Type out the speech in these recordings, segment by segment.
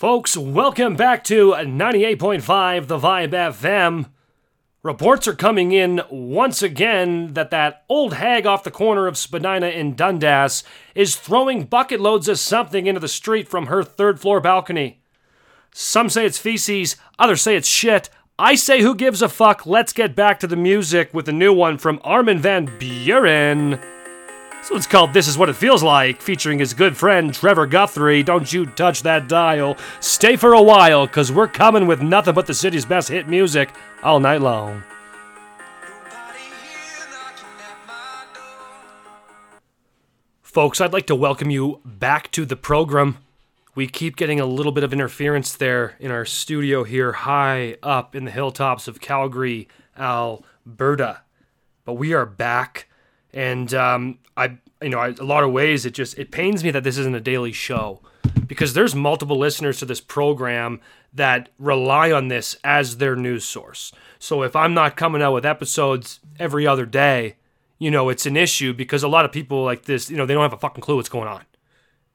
Folks, welcome back to 98.5 The Vibe FM. Reports are coming in once again that that old hag off the corner of Spadina and Dundas is throwing bucket loads of something into the street from her third floor balcony. Some say it's feces, others say it's shit. I say who gives a fuck? Let's get back to the music with a new one from Armin van Buuren. This one's called This Is What It Feels Like, featuring his good friend Trevor Guthrie. Don't you touch that dial. Stay for a while, because we're coming with nothing but the city's best hit music all night long. Folks, I'd like to welcome you back to the program. We keep getting a little bit of interference there in our studio here, high up in the hilltops of Calgary, Alberta. But we are back and um, I, you know, I, a lot of ways it just it pains me that this isn't a daily show because there's multiple listeners to this program that rely on this as their news source. So if I'm not coming out with episodes every other day, you know, it's an issue because a lot of people like this, you know, they don't have a fucking clue what's going on.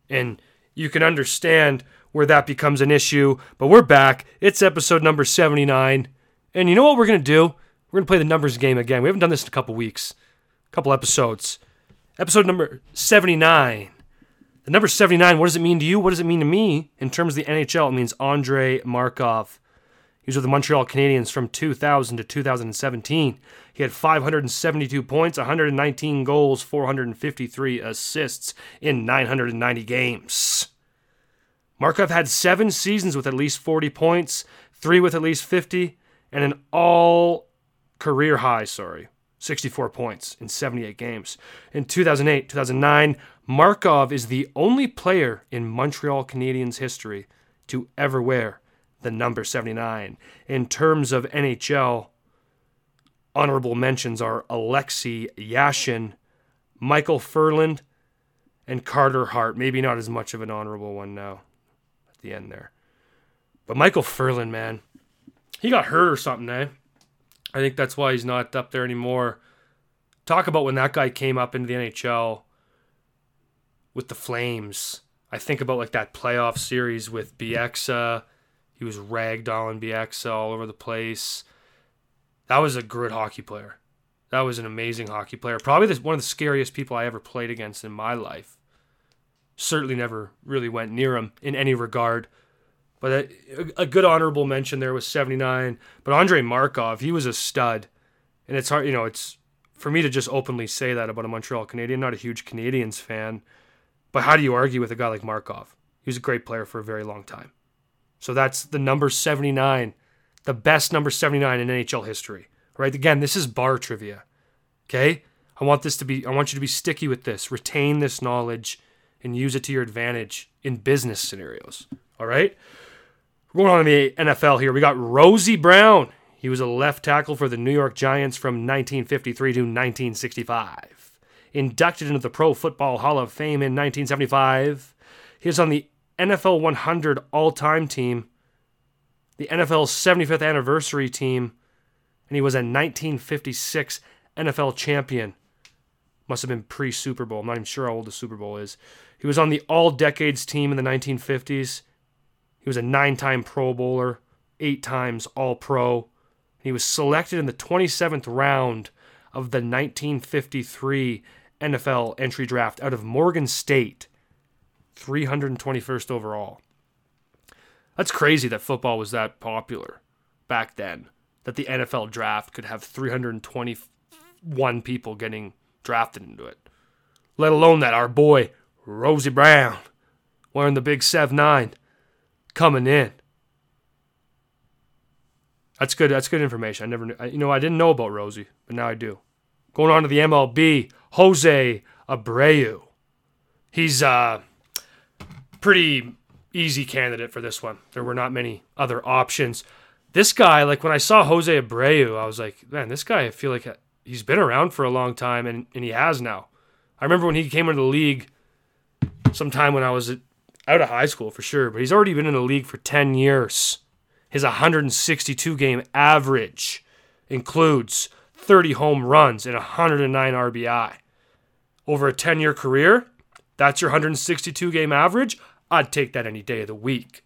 And you can understand where that becomes an issue, but we're back. It's episode number 79. And you know what we're to do? We're to play the numbers game again. We haven't done this in a couple weeks couple episodes. Episode number 79. The number 79, what does it mean to you? What does it mean to me? In terms of the NHL, it means Andre Markov. He was with the Montreal Canadiens from 2000 to 2017. He had 572 points, 119 goals, 453 assists in 990 games. Markov had seven seasons with at least 40 points, three with at least 50, and an all career high, sorry, 64 points in 78 games. In 2008 2009, Markov is the only player in Montreal Canadiens history to ever wear the number 79. In terms of NHL, honorable mentions are Alexei Yashin, Michael Ferland, and Carter Hart. Maybe not as much of an honorable one now at the end there. But Michael Ferland, man, he got hurt or something, eh? I think that's why he's not up there anymore. Talk about when that guy came up into the NHL with the Flames. I think about like that playoff series with Bieksa. He was ragdolling Bieksa all over the place. That was a good hockey player. That was an amazing hockey player. Probably one of the scariest people I ever played against in my life. Certainly never really went near him in any regard. But a, a, good honorable mention there was 79. But Andre Markov, he was a stud. And it's hard, you know, it's for me to just openly say that about a Montreal Canadian. Not a huge Canadiens fan. But how do you argue with a guy like Markov? He was a great player for a very long time. So that's the number 79, the best number 79 in NHL history. Right? Again, this is bar trivia. Okay? I want this to be I want you to be sticky with this. Retain this knowledge and use it to your advantage in business scenarios. All right? Going on the NFL here, we got Rosey Brown. He was a left tackle for the New York Giants from 1953 to 1965. Inducted into the Pro Football Hall of Fame in 1975. He on the NFL 100 all time team, the NFL's 75th anniversary team, and he was a 1956 NFL champion. Must have been pre Super Bowl. I'm not even sure how old the Super Bowl is. He was on the All Decades team in the 1950s. He was a nine time Pro Bowler, eight times All Pro. He was selected in the 27th round of the 1953 NFL entry draft out of Morgan State, 321st overall. That's crazy that football was that popular back then, that the NFL draft could have 321 people getting drafted into it. Let alone that our boy, Rosey Brown, wearing the big Sev 9, coming in. That's good. That's good information. I never knew. You know, I didn't know about Rosey, but now I do. Going on to the MLB, Jose Abreu. He's a uh, pretty easy candidate for this one. There were not many other options. This guy, like when I saw Jose Abreu, I was like, man, this guy, I feel like he's been around for a long time, and, and he has now. I remember when he came into the league sometime when I was out of high school for sure, but he's already been in the league for 10 years. His 162 game average includes 30 home runs and 109 RBI. Over a 10 year career, that's your 162 game average. I'd take that any day of the week.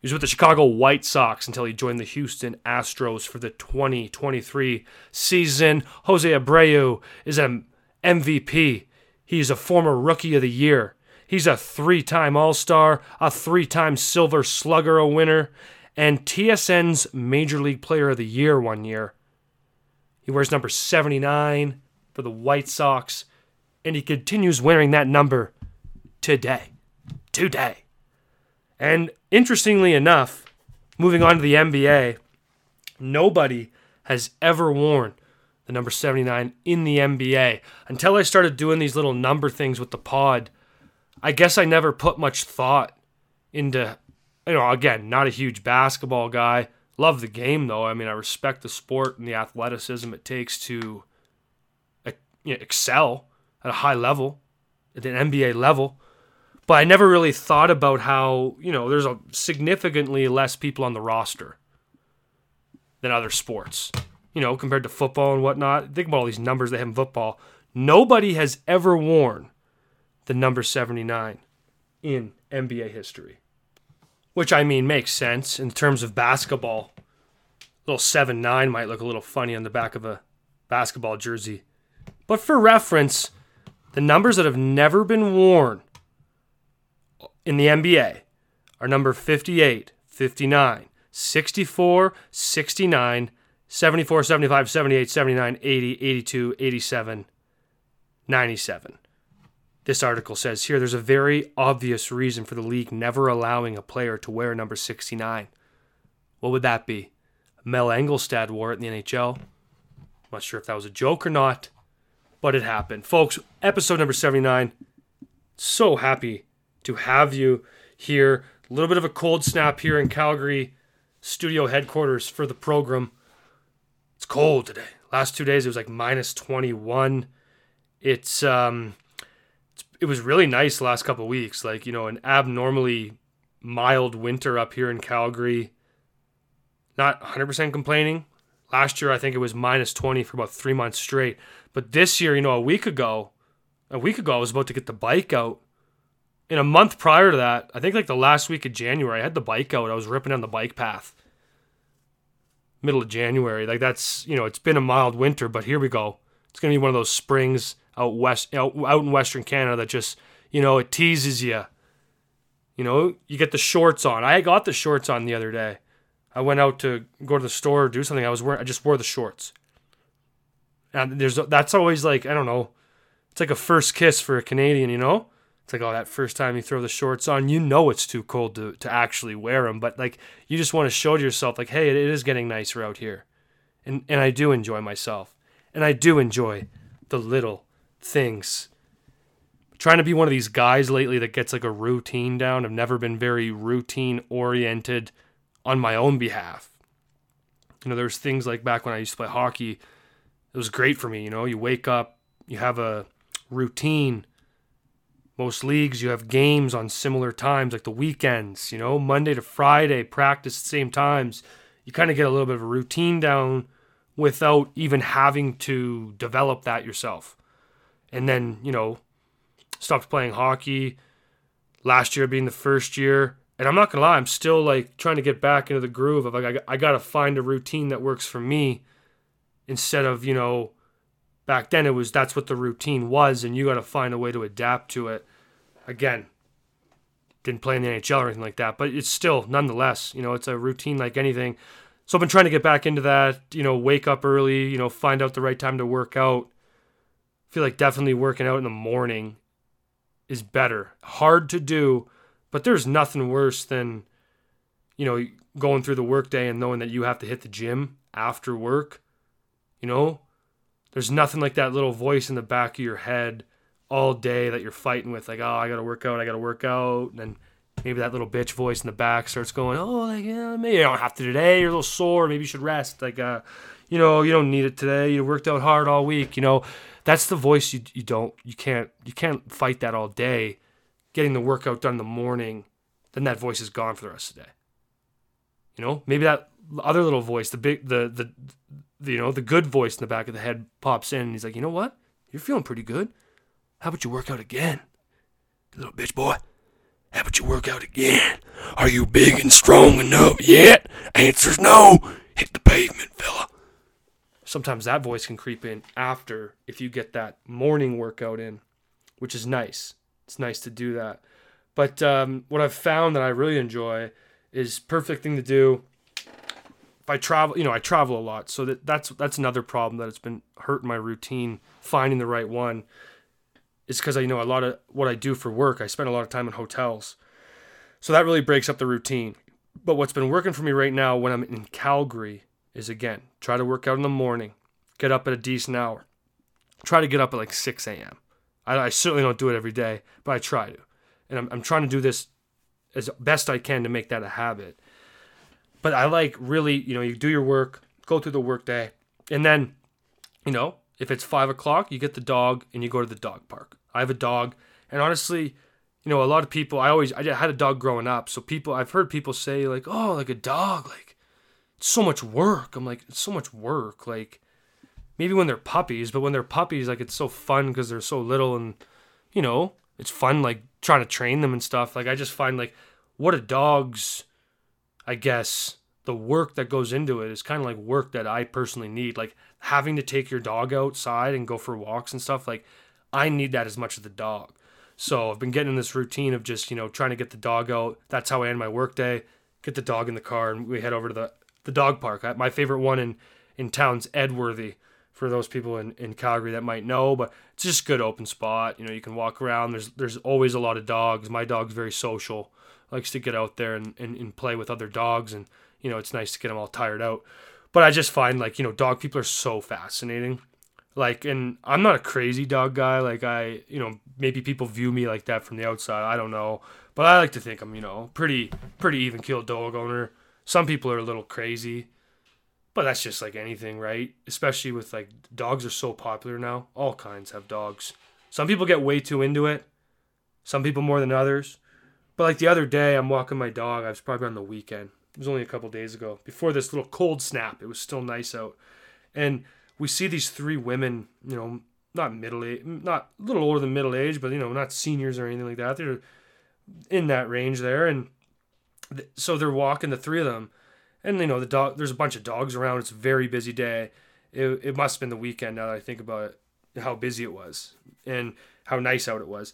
He was with the Chicago White Sox until he joined the Houston Astros for the 2023 season. Jose Abreu is an MVP. He's a former Rookie of the Year. He's a three time All Star, a three time Silver Slugger a winner, and TSN's Major League Player of the Year one year. He wears number 79 for the White Sox, and he continues wearing that number today. Today. And interestingly enough, moving on to the NBA, nobody has ever worn the number 79 in the NBA. Until I started doing these little number things with the pod, I guess I never put much thought into, you know, again, not a huge basketball guy. Love the game though. I mean, I respect the sport and the athleticism it takes to you know, excel at a high level, at an NBA level. But I never really thought about how, you know, there's a significantly less people on the roster than other sports. You know, compared to football and whatnot. Think about all these numbers they have in football. Nobody has ever worn the number 79 in NBA history. Which I mean makes sense in terms of basketball. Little 7 9 might look a little funny on the back of a basketball jersey. But for reference, the numbers that have never been worn in the NBA are number 58, 59, 64, 69, 74, 75, 78, 79, 80, 82, 87, 97. This article says here there's a very obvious reason for the league never allowing a player to wear number 69. What would that be? Mel Angelstad wore it in the NHL. I'm not sure if that was a joke or not, but it happened. Folks, episode number 79. So happy to have you here. A little bit of a cold snap here in Calgary studio headquarters for the program. It's cold today. Last two days it was like minus 21. It's um it was really nice last couple weeks. Like, you know, an abnormally mild winter up here in Calgary. Not 100% complaining. Last year I think it was minus 20 for about 3 months straight. But this year, you know, a week ago, a week ago I was about to get the bike out in a month prior to that, I think like the last week of January, I had the bike out. I was ripping on the bike path. Middle of January, like that's you know, it's been a mild winter, but here we go. It's gonna be one of those springs out west, out, out in Western Canada that just you know it teases you. You know, you get the shorts on. I got the shorts on the other day. I went out to go to the store or do something. I was wearing, I just wore the shorts. And there's that's always like I don't know, it's like a first kiss for a Canadian, you know it's like, oh, that first time you throw the shorts on, you know it's too cold to, to actually wear them. But like, you just want to show to yourself, like, hey, it is getting nicer out here. And, and I do enjoy myself. And I do enjoy the little things. trying to be one of these guys lately that gets like a routine down. I've never been very routine oriented on my own behalf. You know, there's things like back when I used to play hockey, it was great for me. You know, you wake up, you have a routine most leagues, you have games on similar times, like the weekends, you know, Monday to Friday, practice at the same times. You kind of get a little bit of a routine down without even having to develop that yourself. And then, you know, stopped playing hockey last year being the first year. And I'm not going to lie, I'm still like trying to get back into the groove of like, I, I got to find a routine that works for me instead of, you know, back then it was that's what the routine was and you got to find a way to adapt to it. Again didn't play in the NHL or anything like that but it's still nonetheless you know it's a routine like anything. So I've been trying to get back into that you know wake up early you know find out the right time to work out feel like definitely working out in the morning is better. Hard to do but there's nothing worse than you know going through the workday and knowing that you have to hit the gym after work you know? There's nothing like that little voice in the back of your head all day that you're fighting with, like, oh, I gotta work out, I gotta work out, and then maybe that little bitch voice in the back starts going, oh, like, yeah, maybe you don't have to today, you're a little sore, maybe you should rest, like, uh, you know, you don't need it today, you worked out hard all week, you know, that's the voice you you don't you can't you can't fight that all day. Getting the workout done in the morning, then that voice is gone for the rest of the day. You know, maybe that other little voice, the big the the you know, the good voice in the back of the head pops in and he's like, you know what? You're feeling pretty good. How about you work out again? little bitch boy. How about you work out again? Are you big and strong enough yet? Answer's no. Hit the pavement, fella. Sometimes that voice can creep in after if you get that morning workout in, which is nice. It's nice to do that. But um, what I've found that I really enjoy is perfect thing to do. If I travel, you know, I travel a lot, so that that's that's another problem that it's been hurting my routine finding the right one. Is because I you know a lot of what I do for work. I spend a lot of time in hotels, so that really breaks up the routine. But what's been working for me right now when I'm in Calgary is again try to work out in the morning, get up at a decent hour, try to get up at like 6 a.m. I, I certainly don't do it every day, but I try to and I'm, I'm trying to do this as best I can to make that a habit. But I like really, you know, you do your work, go through the workday, and then, you know, if it's five o'clock, you get the dog and you go to the dog park. I have a dog, and honestly, you know, a lot of people. I always I had a dog growing up, so people I've heard people say like, oh, like a dog, like it's so much work. I'm like, it's so much work, like. Maybe when they're puppies, but when they're puppies, like it's so fun because they're so little and, you know, it's fun like trying to train them and stuff. Like I just find like what a dog's I guess the work that goes into it is kind of like work that I personally need. Like having to take your dog outside and go for walks and stuff. Like I need that as much as the dog. So I've been getting in this routine of just, you know, trying to get the dog out. That's how I end my workday. Get the dog in the car and we head over to the, the dog park. My favorite one in, in town's Edworthy for those people in, in Calgary that might know, but it's just a good open spot. You know, you can walk around. There's there's always a lot of dogs. My dog's very social, likes to get out there and, and, and play with other dogs, and you know, it's nice to get them all tired out. But I just find like, you know, dog people are so fascinating. Like, and I'm not a crazy dog guy. Like, I, you know, maybe people view me like that from the outside. I don't know. But I like to think I'm, you know, pretty, pretty even keeled dog owner. Some people are a little crazy. But that's just like anything, right? Especially with like dogs are so popular now. All kinds have dogs. Some people get way too into it. Some people more than others. But like the other day, I'm walking my dog. I was probably on the weekend. It was only a couple days ago. Before this little cold snap, it was still nice out. And we see these three women, you know, not middle age, not a little older than middle age, but you know, not seniors or anything like that. They're in that range there, and th- so they're walking the three of them, and you know the dog there's a bunch of dogs around it's a very busy day it, it must have been the weekend now that i think about it how busy it was and how nice out it was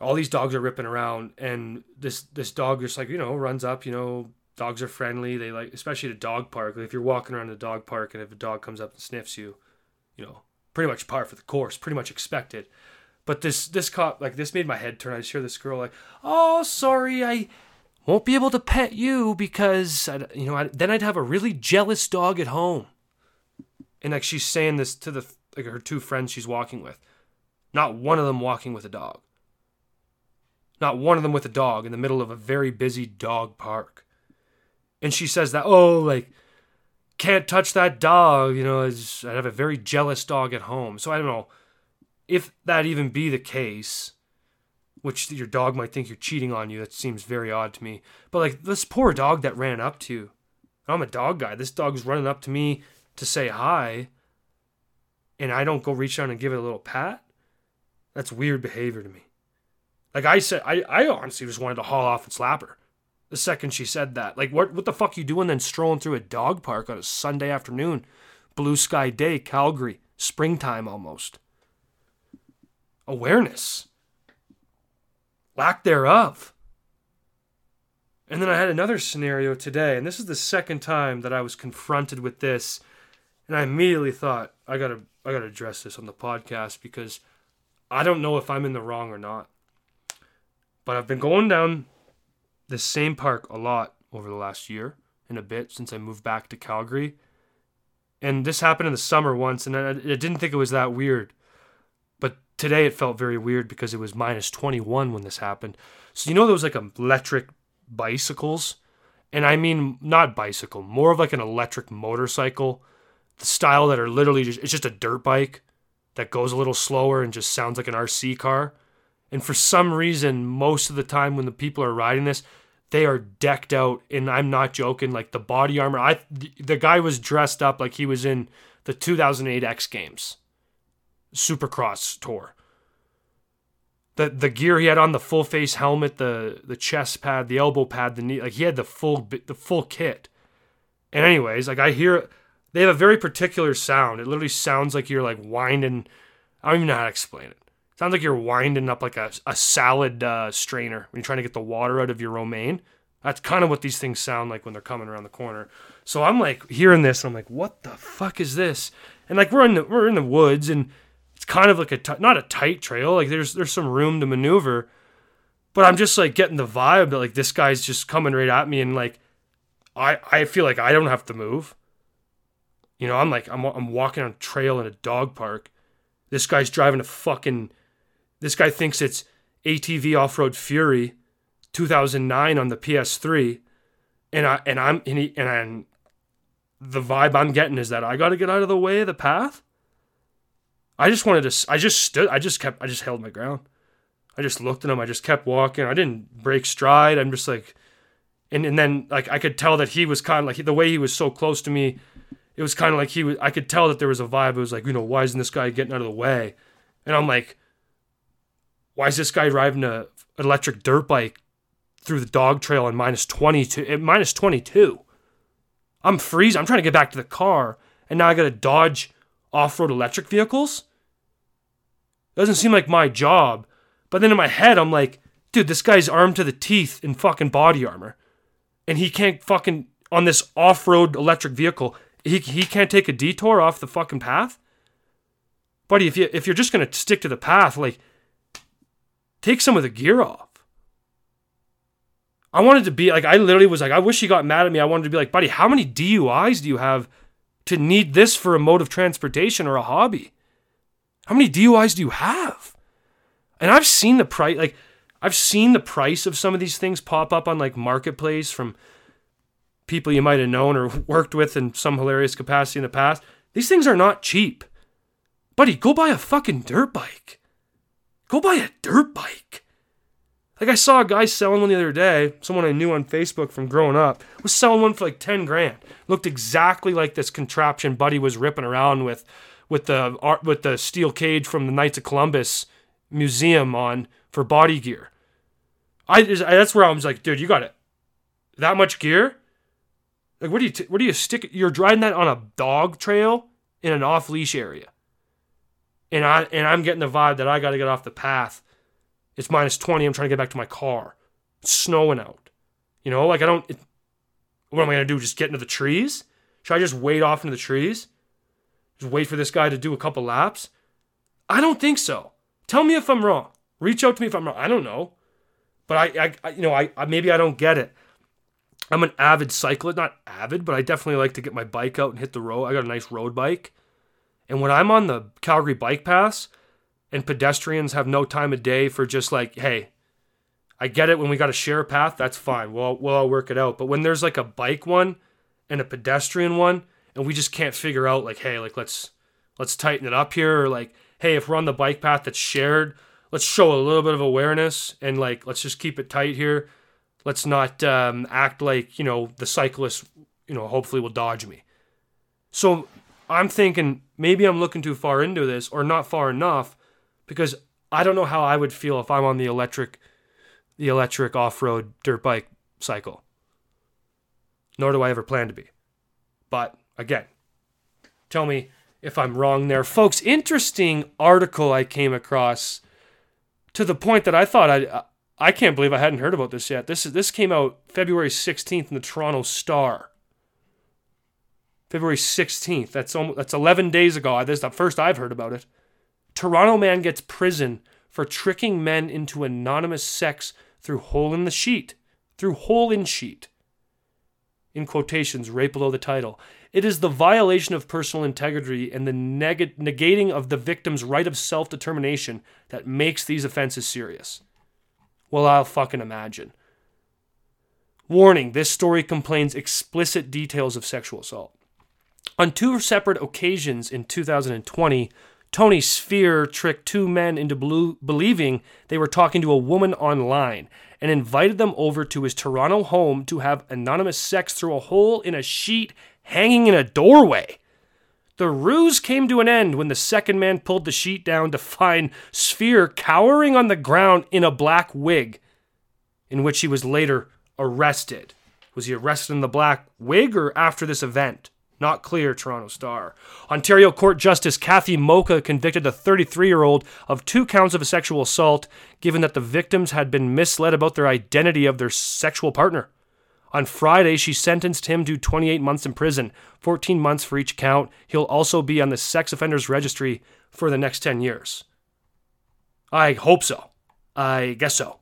all these dogs are ripping around and this this dog just like you know runs up you know dogs are friendly they like especially at a dog park Like if you're walking around the dog park and if a dog comes up and sniffs you you know pretty much par for the course pretty much expected but this this caught like this made my head turn i just hear this girl like oh sorry i won't be able to pet you because I'd, you know I, then I'd have a really jealous dog at home. And like she's saying this to the like her two friends she's walking with. Not one of them walking with a dog. Not one of them with a dog in the middle of a very busy dog park. And she says that, oh, like, can't touch that dog. You know, I have a very jealous dog at home. So I don't know if that even be the case which your dog might think you're cheating on you. That seems very odd to me. But like this poor dog that ran up to. I'm a dog guy. This dog's running up to me to say hi, and I don't go reach down and give it a little pat. That's weird behavior to me. Like I said, I, I honestly just wanted to haul off and slap her. The second she said that, like, what what the fuck you doing then strolling through a dog park on a Sunday afternoon, blue sky day, Calgary, springtime almost. Awareness lack thereof. And then I had another scenario today, and this is the second time that I was confronted with this, and I immediately thought I gotta I gotta address this on the podcast because I don't know if I'm in the wrong or not. But I've been going down the same park a lot over the last year and a bit since I moved back to Calgary. And this happened in the summer once, and I, I didn't think it was that weird. But today it felt very weird because it was minus 21 when this happened. So you know those like electric bicycles? And I mean not bicycle, more of like an electric motorcycle. The style that are literally just it's just a dirt bike that goes a little slower and just sounds like an RC car. And for some reason, most of the time when the people are riding this, they are decked out and I'm not joking, like the body armor. I the guy was dressed up like he was in the 2008 X Games. Supercross tour. the the gear he had on the full face helmet, the the chest pad, the elbow pad, the knee, like he had the full the full kit. And anyways, like I hear they have a very particular sound. It literally sounds like you're like winding. I don't even know how to explain it. Sounds like you're winding up like a, a salad uh, strainer when you're trying to get the water out of your romaine. That's kind of what these things sound like when they're coming around the corner. So I'm like hearing this, and I'm like, what the fuck is this? And like we're in the we're in the woods, and it's kind of like a t- not a tight trail. Like there's there's some room to maneuver, but I'm just like getting the vibe that like this guy's just coming right at me, and like I I feel like I don't have to move. You know, I'm like I'm I'm walking on a trail in a dog park. This guy's driving a fucking. This guy thinks it's ATV Off Road Fury, 2009 on the PS3, and I and I'm and, he, and I'm, the vibe I'm getting is that I got to get out of the way of the path. I just wanted to. I just stood. I just kept. I just held my ground. I just looked at him. I just kept walking. I didn't break stride. I'm just like, and and then like I could tell that he was kind of like the way he was so close to me. It was kind of like he was. I could tell that there was a vibe. It was like you know why isn't this guy getting out of the way? And I'm like, why is this guy driving a electric dirt bike through the dog trail in minus 22 at minus 22? I'm freezing. I'm trying to get back to the car, and now I got to dodge off-road electric vehicles. Doesn't seem like my job. But then in my head, I'm like, dude, this guy's armed to the teeth in fucking body armor. And he can't fucking, on this off road electric vehicle, he, he can't take a detour off the fucking path? Buddy, if, you, if you're just to stick to the path, like, take some of the gear off. I wanted to be like, I literally was like, I wish he got mad at me. I wanted to be like, buddy, how many DUIs do you have to need this for a mode of transportation or a hobby? How many DUIs do you have? And I've seen the price, like, I've seen the price of some of these things pop up on like Marketplace from people you might have known or worked with in some hilarious capacity in the past. These things are not cheap. Buddy, go buy a fucking dirt bike. Go buy a dirt bike. Like I saw a guy selling one the other day, someone I knew on Facebook from growing up, was selling one for like 10 grand. Looked exactly like this contraption Buddy was ripping around with with the art with the steel cage from the Knights of Columbus museum on for body gear. I just, that's where I was like, dude, you got it. That much gear? Like, what do you t- what do you stick? You're driving that on a dog trail in an off leash area, and I and I'm getting the vibe that I got to get off the path. It's minus twenty. I'm trying to get back to my car. It's snowing out. You know, like I don't. It, what am I gonna do? Just get into the trees? Should I just wait off into the trees? Just wait for this guy to do a couple laps? I don't think so. Tell me if I'm wrong. Reach out to me if I'm wrong. I don't know, but I, I you know, I, I maybe I don't get it. I'm an avid cyclist, not avid, but I definitely like to get my bike out and hit the road. I got a nice road bike, and when I'm on the Calgary Bike Pass, and pedestrians have no time of day for just like, hey, I get it when we got to share a path, that's fine. We'll we'll all work it out. But when there's like a bike one and a pedestrian one, and we just can't figure out like, hey, like let's let's tighten it up here, or like, hey, if we're on the bike path that's shared, let's show a little bit of awareness and like let's just keep it tight here. Let's not um, act like you know the cyclist, you know, hopefully will dodge me. So I'm thinking maybe I'm looking too far into this, or not far enough, because I don't know how I would feel if I'm on the electric, the electric off-road dirt bike cycle. Nor do I ever plan to be. But again, tell me if I'm wrong there. Folks, interesting article I came across to the point that I thought I I can't believe I hadn't heard about this yet. This is this came out February 16th in the Toronto Star. February 16th. That's almost, that's 11 days ago. This is the first I've heard about it. Toronto man gets prison for tricking men into anonymous sex through hole in the sheet. Through hole in sheet. In quotations, right below the title. It is the violation of personal integrity and the neg- negating of the victim's right of self determination that makes these offenses serious. Well, I'll fucking imagine. Warning this story contains explicit details of sexual assault. On two separate occasions in 2020, Tony Sphere tricked two men into belu- believing they were talking to a woman online and invited them over to his Toronto home to have anonymous sex through a hole in a sheet hanging in a doorway. The ruse came to an end when the second man pulled the sheet down to find Sphere cowering on the ground in a black wig, in which he was later arrested. Was he arrested in the black wig or after this event? Not clear, Toronto Star. Ontario Court Justice Kathy Mocha convicted the 33 year old of two counts of a sexual assault, given that the victims had been misled about their identity of their sexual partner. On Friday, she sentenced him to 28 months in prison, 14 months for each count. He'll also be on the sex offenders registry for the next 10 years. I hope so. I guess so.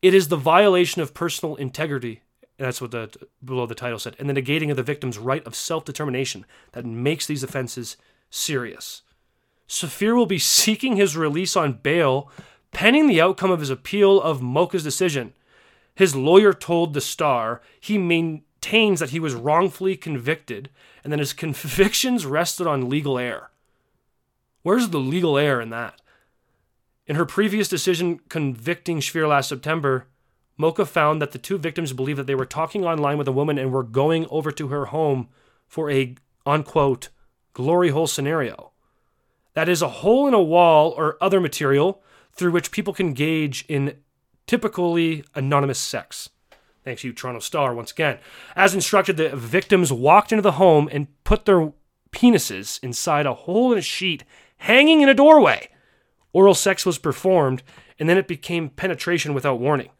It is the violation of personal integrity, and that's what the below the title said, and the negating of the victim's right of self-determination that makes these offenses serious. Saphir will be seeking his release on bail pending the outcome of his appeal of Mocha's decision. His lawyer told the Star he maintains that he was wrongfully convicted and that his convictions rested on legal error. Where's the legal error in that? In her previous decision convicting Sphere last September, Mocha found that the two victims believed that they were talking online with a woman and were going over to her home for a unquote glory hole scenario. That is a hole in a wall or other material through which people can gauge in typically anonymous sex. Thanks you, Toronto Star, once again. As instructed, the victims walked into the home and put their penises inside a hole in a sheet hanging in a doorway. Oral sex was performed, and then it became penetration without warning,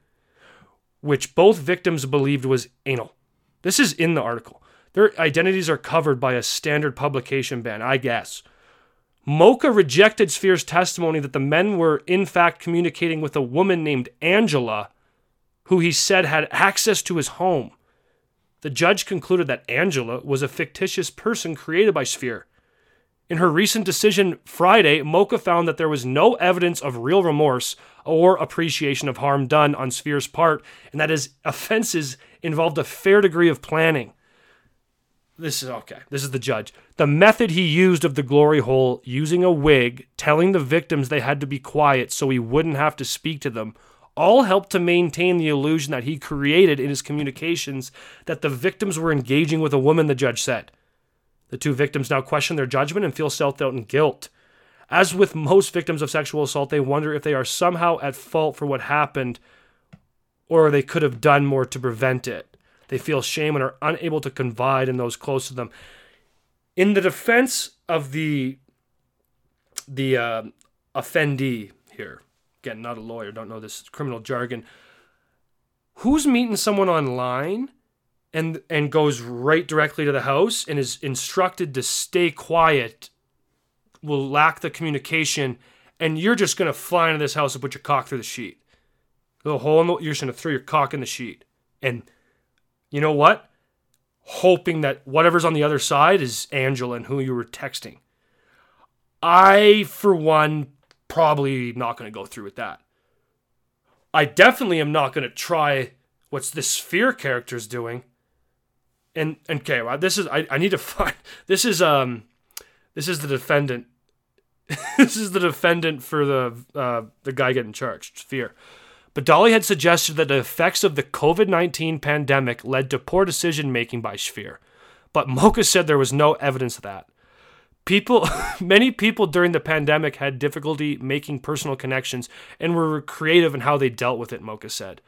which both victims believed was anal. This is in the article. Their identities are covered by a standard publication ban, I guess. Mocha rejected Sphere's testimony that the men were, in fact, communicating with a woman named Angela, who he said had access to his home. The judge concluded that Angela was a fictitious person created by Sphere. In her recent decision Friday, Mocha found that there was no evidence of real remorse or appreciation of harm done on Sphere's part, and that his offenses involved a fair degree of planning this is okay. This is the judge. The method he used of the glory hole, using a wig, telling the victims they had to be quiet so he wouldn't have to speak to them, all helped to maintain the illusion that he created in his communications that the victims were engaging with a woman, the judge said. The two victims now question their judgment and feel self doubt and guilt. As with most victims of sexual assault, they wonder if they are somehow at fault for what happened or they could have done more to prevent it. They feel shame and are unable to confide in those close to them. In the defense of the the uh, offendee here, again, not a lawyer, don't know this criminal jargon. Who's meeting someone online and and goes right directly to the house and is instructed to stay quiet, will lack the communication, and you're just gonna fly into this house and put your cock through the sheet. The hole in the, you're just gonna throw your cock in the sheet and you know what? Hoping that whatever's on the other side is Angela and who you were texting. I, for one, probably not going to go through with that. I definitely am not going to try what's this Sphere character's doing. And okay, well, this is I, I need to find this is um this is the defendant. this is the defendant for the uh, the guy getting charged, Sphere. But Dolly had suggested that the effects of the COVID 19 pandemic led to poor decision making by Sphere. But Mocha said there was no evidence of that. People, many people during the pandemic had difficulty making personal connections and were creative in how they dealt with it, Mocha said.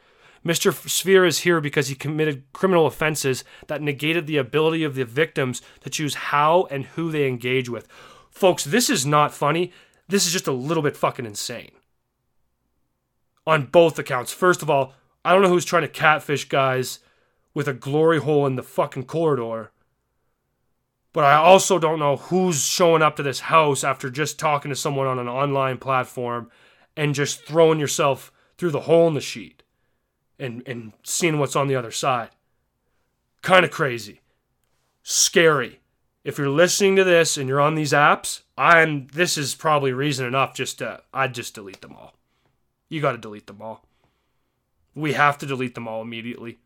Mr. Sphere is here because he committed criminal offenses that negated the ability of the victims to choose how and who they engage with. Folks, this is not funny. This is just a little bit fucking insane on both accounts. First of all, I don't know who's trying to catfish guys with a glory hole in the fucking corridor. But I also don't know who's showing up to this house after just talking to someone on an online platform and just throwing yourself through the hole in the sheet and, and seeing what's on the other side. Kind of crazy. Scary. If you're listening to this and you're on these apps, I'm this is probably reason enough just to I'd just delete them all you got to delete them all. We have to delete them all immediately.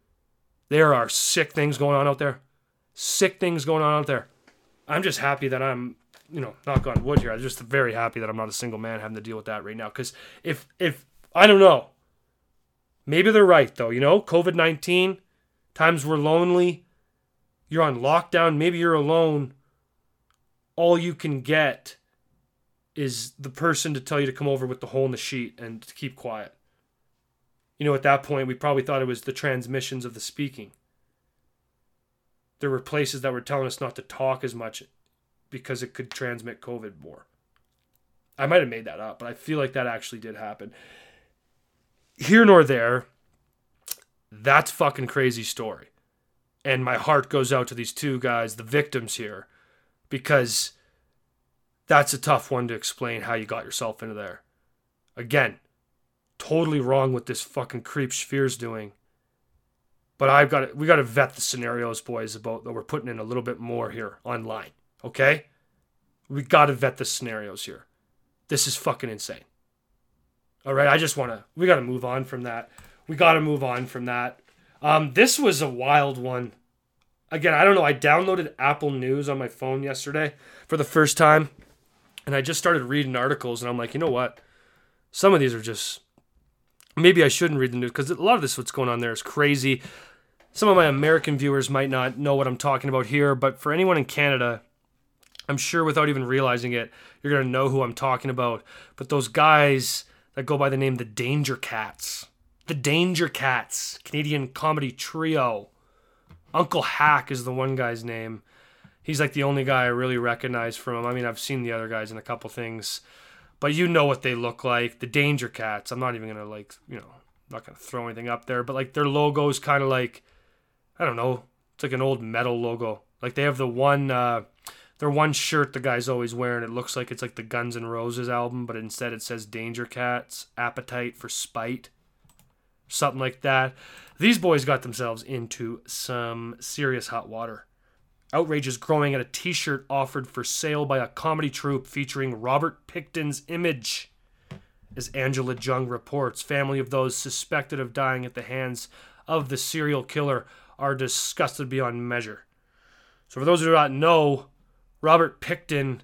There are sick things going on out there. Sick things going on out there. I'm just happy that I'm, you know, knock on wood here. I'm just very happy that I'm not a single man having to deal with that right now. Because if, if, I don't know, maybe they're right though. You know, COVID 19, times we're lonely, you're on lockdown, maybe you're alone. all you can get is the person to tell you to come over with the hole in the sheet and to keep quiet. You know, at that point, we probably thought it was the transmissions of the speaking. There were places that were telling us not to talk as much because it could transmit COVID more. I might have made that up, but I feel like that actually did happen. Here nor there, that's fucking crazy story. And my heart goes out to these two guys, the victims here, because that's a tough one to explain how you got yourself into there. Again, totally wrong what this fucking creep Sphere's doing. But I've got to, we got to vet the scenarios, boys, about that we're putting in a little bit more here online. Okay? We got to vet the scenarios here. This is fucking insane. All right, I just want to, we got to move on from that. We got to move on from that. Um, this was a wild one. Again, I don't know. I downloaded Apple News on my phone yesterday for the first time, and I just started reading articles, and I'm like, you know what? Some of these are just maybe I shouldn't read the news because a lot of this what's going on there is crazy. Some of my American viewers might not know what I'm talking about here, but for anyone in Canada, I'm sure without even realizing it, you're to know who I'm talking about. But those guys that go by the name the Danger Cats, the Danger Cats, Canadian comedy trio. Uncle Hack is the one guy's name. He's like the only guy I really recognize from him. I mean, I've seen the other guys in a couple things, but you know what they look like. The Danger Cats. I'm not even gonna like, you know, not gonna throw anything up there, but like their logo is kind of like, I don't know, it's like an old metal logo. Like they have the one, uh, their one shirt the guy's always wearing. It looks like it's like the Guns N' Roses album, but instead it says Danger Cats, Appetite for Spite something like that. These boys got themselves into some serious hot water. Outrage is growing at a t shirt offered for sale by a comedy troupe featuring Robert Pickton's image. As Angela Jung reports, family of those suspected of dying at the hands of the serial killer are disgusted beyond measure. So, for those who do not know, Robert Pickton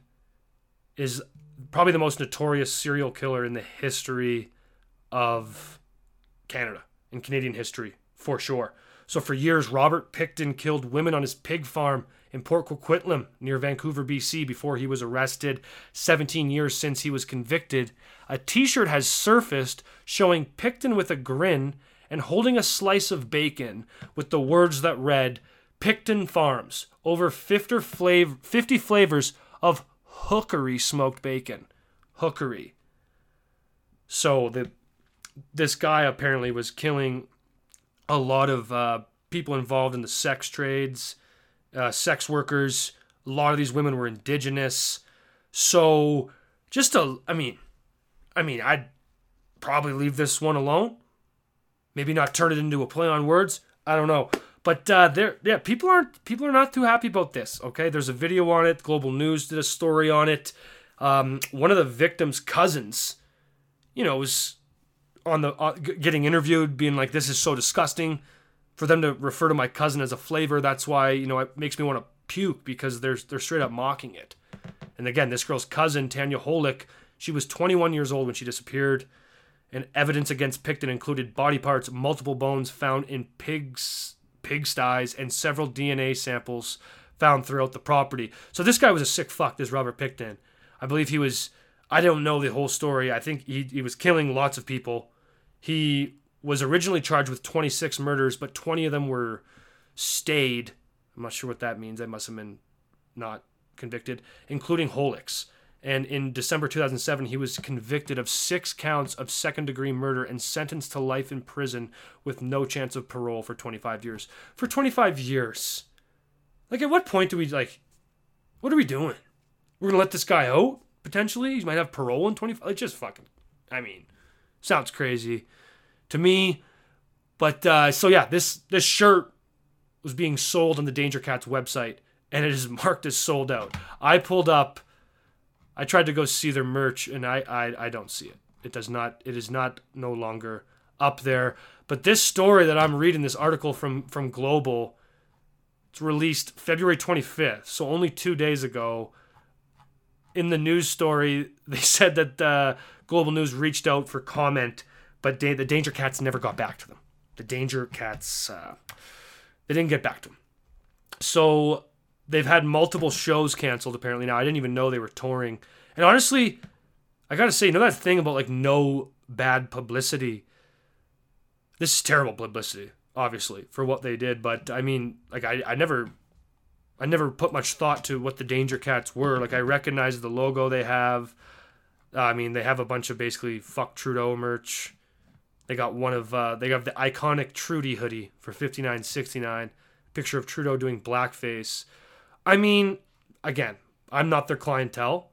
is probably the most notorious serial killer in the history of Canada in Canadian history, for sure. So for years, Robert Pickton killed women on his pig farm in Port Coquitlam near Vancouver, BC, before he was arrested. 17 years since he was convicted, a t shirt has surfaced showing Pickton with a grin and holding a slice of bacon with the words that read, Pickton Farms, over 50, flav- 50 flavors of hookery smoked bacon. Hookery. So the this guy apparently was killing a lot of uh, people involved in the sex trades, uh, sex workers. A lot of these women were indigenous. So, just a, I mean, I mean, I'd probably leave this one alone. Maybe not turn it into a play on words. I don't know. But uh, there, yeah, people aren't people are not too happy about this. Okay, there's a video on it. Global News did a story on it. Um, one of the victims' cousins, you know, was on the uh, getting interviewed, being like, "This is so disgusting." For them to refer to my cousin as a flavor, that's why you know it makes me want to puke because they're they're straight up mocking it. And again, this girl's cousin, Tanya Holyk, she was 21 years old when she disappeared. And evidence against Pickton included body parts, multiple bones found in pigs, pigsties, and several DNA samples found throughout the property. So this guy was a sick fuck. This Robert Pickton, I believe he was. I don't know the whole story. I think he he was killing lots of people he was originally charged with 26 murders, but 20 of them were stayed. I'm not sure what that means. I must have been not convicted, including Holyk's. And in December 2007, he was convicted of six counts of second degree murder and sentenced to life in prison with no chance of parole for 25 years. For 25 years. Like, at what point do we, like, what are we doing? We're going to let this guy out, potentially? He might have parole in 25. Like, just fucking, I mean, Sounds crazy to me. But uh, so yeah, this this shirt was being sold on the Danger Cats website, and it is marked as sold out. I pulled up. I tried to go see their merch, and I I, I don't see it. It does not. It is not no longer up there. But this story that I'm reading, this article from from Global, it's released February 25th, so only two days ago. In the news story, they said that uh, Global News reached out for comment, but da- the Danger Cats never got back to them. The Danger Cats, uh, they didn't get back to them. So they've had multiple shows canceled apparently now. I didn't even know they were touring. And honestly, I gotta say, you know that thing about like no bad publicity. This is terrible publicity, obviously, for what they did. But I mean, like I, I never I never put much thought to what the Danger Cats were. Like I recognize the logo they have. Uh, I mean, they have a bunch of basically fuck Trudeau merch. They got one of uh, they have the iconic Trudy hoodie for fifty nine sixty nine. Picture of Trudeau doing blackface. I mean, again, I'm not their clientele.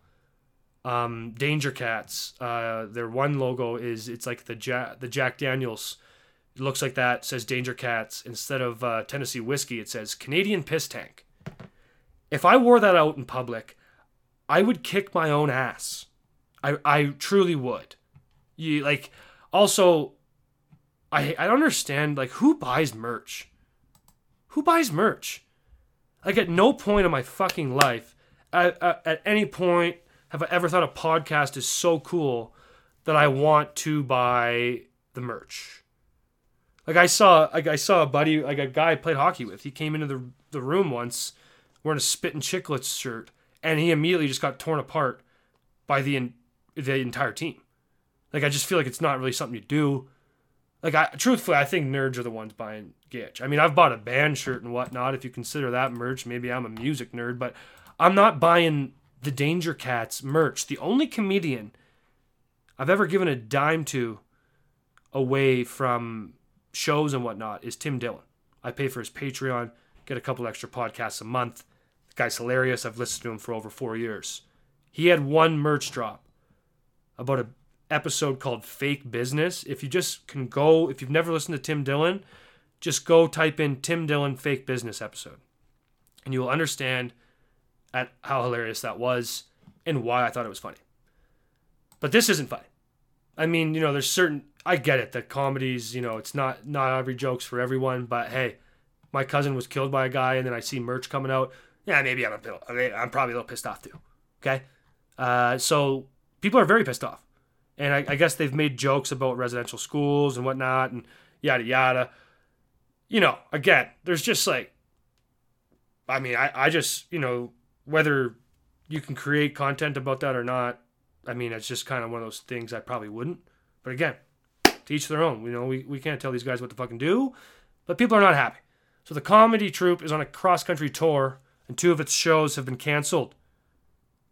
Um, Danger Cats. Uh, their one logo is it's like the Jack the Jack Daniels. It looks like that says Danger Cats instead of uh, Tennessee whiskey. It says Canadian Piss Tank. If I wore that out in public, I would kick my own ass. I I truly would. You like also I I don't understand like who buys merch? Who buys merch? Like at no point in my fucking life at, at, at any point have I ever thought a podcast is so cool that I want to buy the merch. Like I saw like I saw a buddy like a guy I played hockey with. He came into the the room once wearing a Spittin' Chiclets shirt, and he immediately just got torn apart by the the entire team. Like I just feel like it's not really something you do. Like I truthfully, I think nerds are the ones buying Gitch. I mean, I've bought a band shirt and whatnot. If you consider that merch, maybe I'm a music nerd, but I'm not buying the Danger Cats merch. The only comedian I've ever given a dime to away from shows and whatnot is Tim Dillon. I pay for his Patreon, get a couple extra podcasts a month. The guy's hilarious. I've listened to him for over four years. He had one merch drop about a episode called Fake Business. If you just can go, if you've never listened to Tim Dillon, just go type in Tim Dillon Fake Business episode, and you will understand at how hilarious that was and why I thought it was funny. But this isn't funny. I mean, you know, there's certain I get it that comedies, you know, it's not not every joke's for everyone, but hey, my cousin was killed by a guy and then I see merch coming out. Yeah, maybe I'm a bit, I'm probably a little pissed off too. Okay? Uh, so people are very pissed off. And I, I guess they've made jokes about residential schools and whatnot and yada yada. You know, again, there's just like I mean, I, I just, you know, whether you can create content about that or not, I mean, it's just kind of one of those things I probably wouldn't. But again, to each their own. You know, we, we can't tell these guys what to fucking do, but people are not happy. So the comedy troupe is on a cross country tour, and two of its shows have been canceled.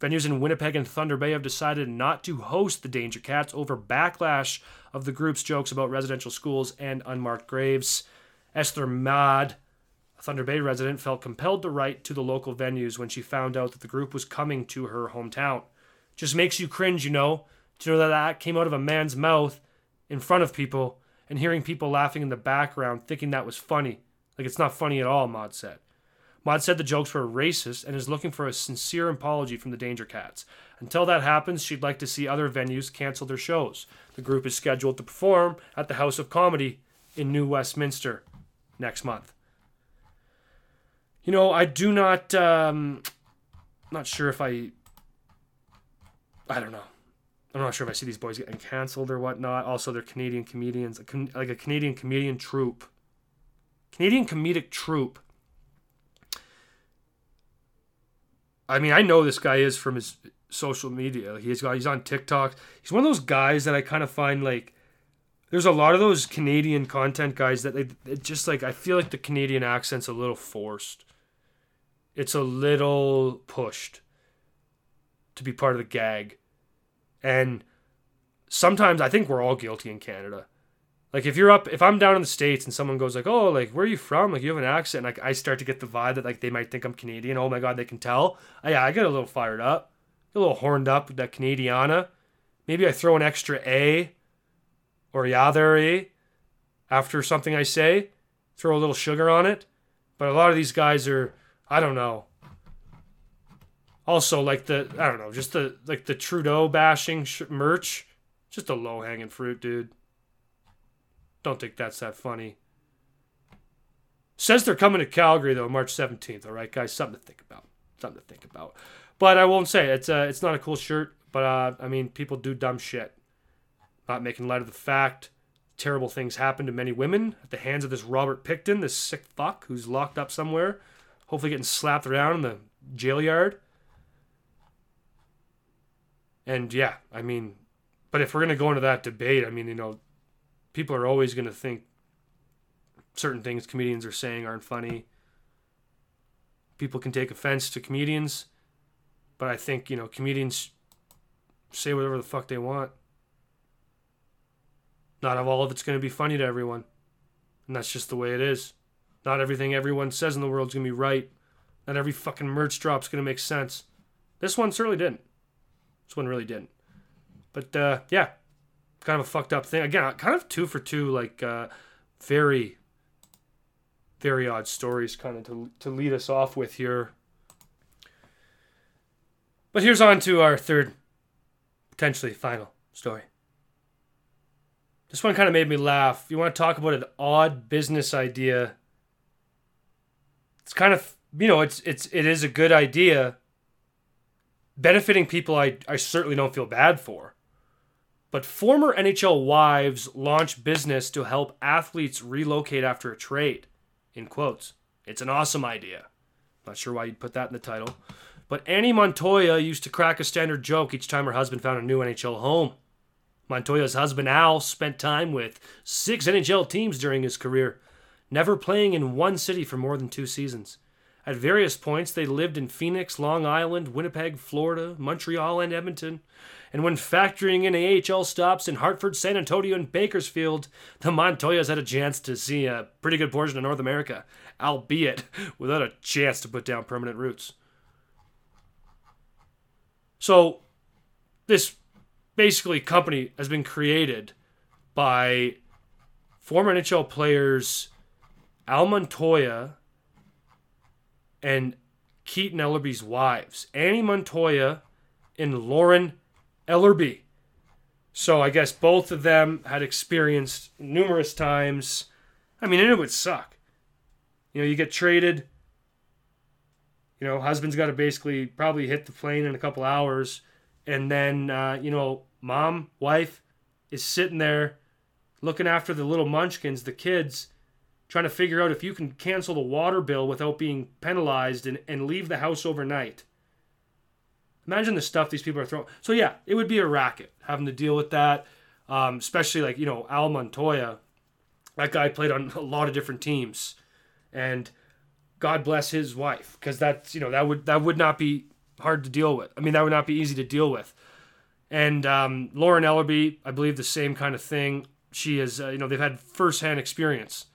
Venues in Winnipeg and Thunder Bay have decided not to host the Danger Cats over backlash of the group's jokes about residential schools and unmarked graves. Esther Maud, a Thunder Bay resident, felt compelled to write to the local venues when she found out that the group was coming to her hometown. Just makes you cringe, you know, to know that that came out of a man's mouth in front of people and hearing people laughing in the background thinking that was funny. Like it's not funny at all, Maud said. Maud said the jokes were racist and is looking for a sincere apology from the Danger Cats. Until that happens, she'd like to see other venues cancel their shows. The group is scheduled to perform at the House of Comedy in New Westminster next month. You know, I do not, um, not sure if I, I don't know. I'm not sure if I see these boys getting canceled or whatnot. Also, they're Canadian comedians, like a Canadian comedian troupe. Canadian comedic troupe. I mean, I know this guy is from his social media. He's got he's on TikTok. He's one of those guys that I kind of find like there's a lot of those Canadian content guys that they just like I feel like the Canadian accent's a little forced. It's a little pushed to be part of the gag. And sometimes I think we're all guilty in Canada. Like if you're up, if I'm down in the states and someone goes like, "Oh, like where are you from?" Like you have an accent, like I start to get the vibe that like they might think I'm Canadian. Oh my god, they can tell. Uh, yeah, I get a little fired up, a little horned up with that Canadiana. Maybe I throw an extra A or A after something I say, throw a little sugar on it. But a lot of these guys are, I don't know. Also, like the I don't know, just the like the Trudeau bashing sh- merch, just a low hanging fruit, dude. Don't think that's that funny. Says they're coming to Calgary though, March seventeenth. All right, guys, something to think about. Something to think about. But I won't say it's a, it's not a cool shirt. But uh, I mean, people do dumb shit. Not making light of the fact terrible things happen to many women at the hands of this Robert Pickton, this sick fuck who's locked up somewhere hopefully getting slapped around in the jail yard. And yeah, I mean, but if we're going to go into that debate, I mean, you know, people are always going to think certain things comedians are saying aren't funny. People can take offense to comedians, but I think, you know, comedians say whatever the fuck they want. Not of all of it's going to be funny to everyone. And that's just the way it is. Not everything everyone says in the world is going to be right. Not every fucking merch drop's going to make sense. This one certainly didn't. This one really didn't. But uh, yeah, kind of a fucked up thing. Again, kind of two for two, like uh, very, very odd stories, kind of to to lead us off with here. But here's on to our third, potentially final story. This one kind of made me laugh. You want to talk about an odd business idea? It's kind of you know it's it's it is a good idea. Benefiting people, I I certainly don't feel bad for. But former NHL wives launch business to help athletes relocate after a trade. In quotes. It's an awesome idea. Not sure why you'd put that in the title. But Annie Montoya used to crack a standard joke each time her husband found a new NHL home. Montoya's husband Al spent time with six NHL teams during his career, never playing in one city for more than two seasons. At various points, they lived in Phoenix, Long Island, Winnipeg, Florida, Montreal, and Edmonton. And when factoring in AHL stops in Hartford, San Antonio, and Bakersfield, the Montoyas had a chance to see a pretty good portion of North America, albeit without a chance to put down permanent roots. So, this basically company has been created by former NHL players Al Montoya and Keaton Ellerby's wives, Annie Montoya and Lauren Ellerby. So I guess both of them had experienced numerous times. I mean, it would suck. You know, you get traded. You know, husband's got to basically probably hit the plane in a couple hours, and then uh, you know, mom, wife, is sitting there looking after the little munchkins, the kids, trying to figure out if you can cancel the water bill without being penalized and, and leave the house overnight. Imagine the stuff these people are throwing. So yeah, it would be a racket having to deal with that, um, especially like you know Al Montoya. That guy played on a lot of different teams, and God bless his wife because that's you know that would that would not be hard to deal with. I mean that would not be easy to deal with. And um, Lauren Ellerby, I believe the same kind of thing. She is uh, you know they've had firsthand experience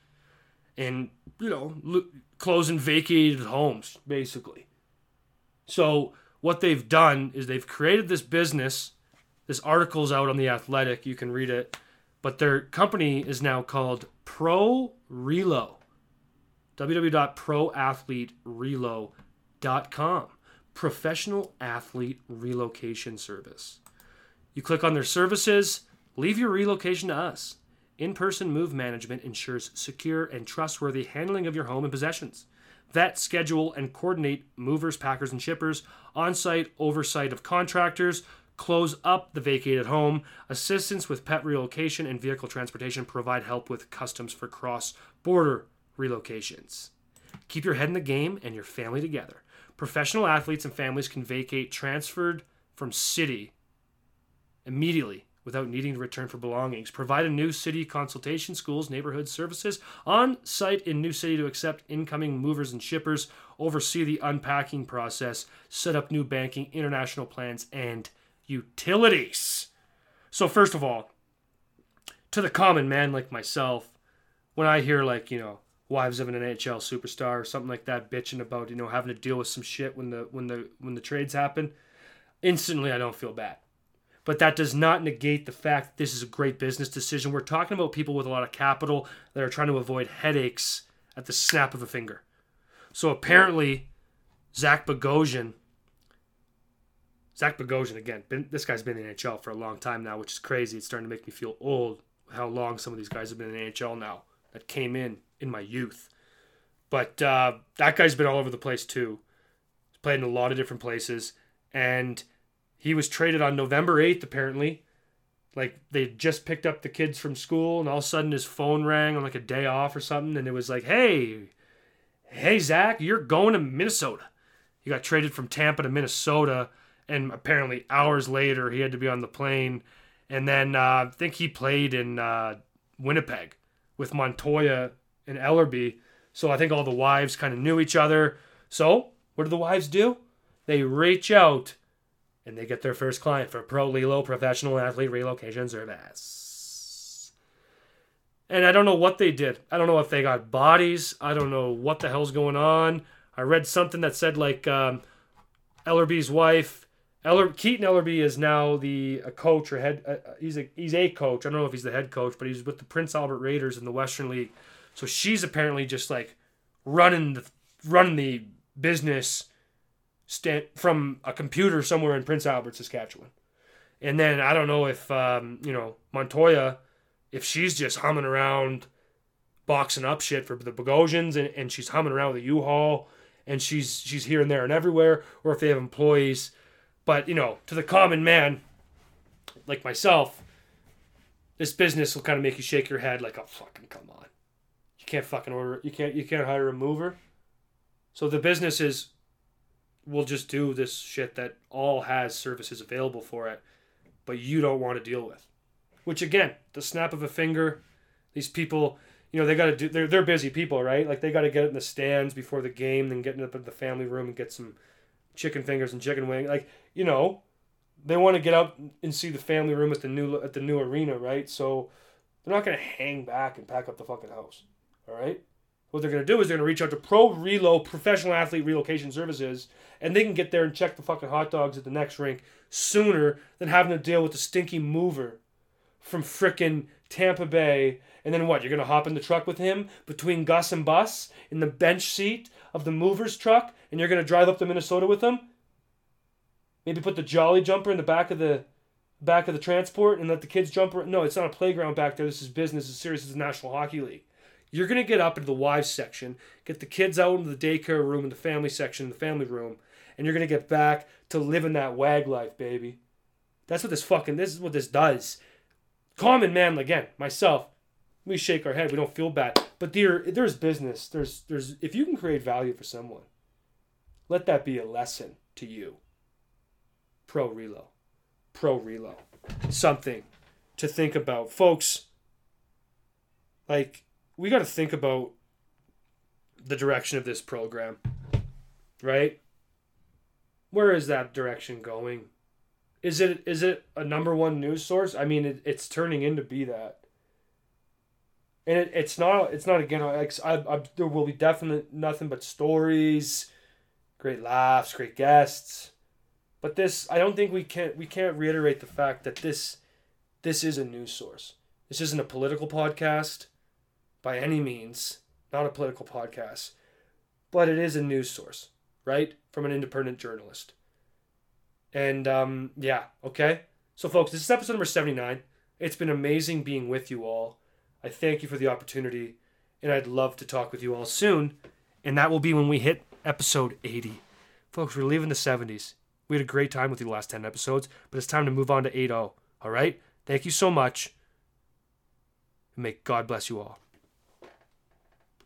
in you know lo- closing vacated homes basically. So what they've done is they've created this business. This article's out on the Athletic. You can read it. But their company is now called Pro Relo. www.proathleterelo.com. Professional athlete relocation service. You click on their services, leave your relocation to us. In person move management ensures secure and trustworthy handling of your home and possessions vet, schedule, and coordinate movers, packers, and shippers, on site oversight of contractors, close up the vacated home, assistance with pet relocation and vehicle transportation, provide help with customs for cross border relocations. Keep your head in the game and your family together. Professional athletes and families can vacate transferred from city immediately without needing to return for belongings. Provide a new city consultation, schools, neighborhood services on site in new city to accept incoming movers and shippers, oversee the unpacking process, set up new banking, international plans, and utilities. So, first of all, to the common man like myself, when I hear, like, you know, wives of an NHL superstar or something like that bitching about, you know, having to deal with some shit when the when the when the trades happen, instantly I don't feel bad but that does not negate the fact that this is a great business decision. We're talking about people with a lot of capital that are trying to avoid headaches at the snap of a finger. So apparently, Zach Bogosian, Zach Bogosian again, been, this guy's been in the NHL for a long time now, which is crazy. It's starting to make me feel old. How long some of these guys have been in the NHL now that came in in my youth. But uh, that guy's been all over the place too. He's played in a lot of different places, and he was traded on November 8th, apparently. Like they just picked up the kids from school, and all of a sudden his phone rang on like a day off or something, and it was like, "Hey, hey, Zach, you're going to Minnesota. He got traded from Tampa to Minnesota, and apparently hours later he had to be on the plane. And then uh, I think he played in uh, Winnipeg with Montoya and Ellerby. So I think all the wives kind of knew each other. So what do the wives do? They reach out and they get their first client for Pro Relo Professional Athlete Relocation Service. And I don't know what they did. I don't know if they got bodies. I don't know what the hell's going on. I read something that said like um, Ellerby's wife, Eller Keaton Ellerby is now the a coach or head. Uh, he's a he's a coach. I don't know if he's the head coach, but he's with the Prince Albert Raiders in the Western League. So she's apparently just like running the running the business stand from a computer somewhere in Prince Albert, Saskatchewan. And then I don't know if um, you know Montoya, if she's just humming around, boxing up shit for the Bogosians, and, and she's humming around with a U-Haul, and she's she's here and there and everywhere, or if they have employees. But you know, to the common man, like myself, this business will kind of make you shake your head, like, oh fucking come on, you can't fucking order, you can't you can't hire a mover. So the business is will just do this shit that all has services available for it, but you don't want to deal with. Which again, the snap of a finger, these people, you know, they got to do. They're they're busy people, right? Like they got to get in the stands before the game, then get up in the family room and get some chicken fingers and chicken wing. Like you know, they want to get up and see the family room at the new at the new arena, right? So they're not gonna hang back and pack up the fucking house. All right. What they're gonna do is they're gonna reach out to Pro Relo Professional Athlete Relocation Services, and they can get there and check the fucking hot dogs at the next rink sooner than having to deal with the stinky mover from frickin' Tampa Bay. And then what? You're gonna hop in the truck with him between Gus and Bus in the bench seat of the mover's truck, and you're gonna drive up to Minnesota with him. Maybe put the jolly jumper in the back of the back of the transport and let the kids jump. Around. No, it's not a playground back there. This is business. It's serious. It's the National Hockey League. You're gonna get up into the wives section, get the kids out into the daycare room and the family section, the family room, and you're gonna get back to living that wag life, baby. That's what this fucking this is what this does. Common man, again, myself, we shake our head. We don't feel bad, but there there's business. There's there's if you can create value for someone, let that be a lesson to you. Pro Relo, Pro Relo, something to think about, folks. Like we got to think about the direction of this program, right? Where is that direction going? Is it is it a number one news source? I mean, it, it's turning into be that, and it, it's not it's not again. Like I, I, there will be definite nothing but stories, great laughs, great guests, but this I don't think we can we can't reiterate the fact that this this is a news source. This isn't a political podcast by any means, not a political podcast, but it is a news source, right? From an independent journalist. And um, yeah, okay. So, folks, this is episode number 79. It's been amazing being with you all. I thank you for the opportunity, and I'd love to talk with you all soon. And that will be when we hit episode 80. Folks, we're leaving the 70s. We had a great time with you the last 10 episodes, but it's time to move on to 80. All right? Thank you so much. And may God bless you all.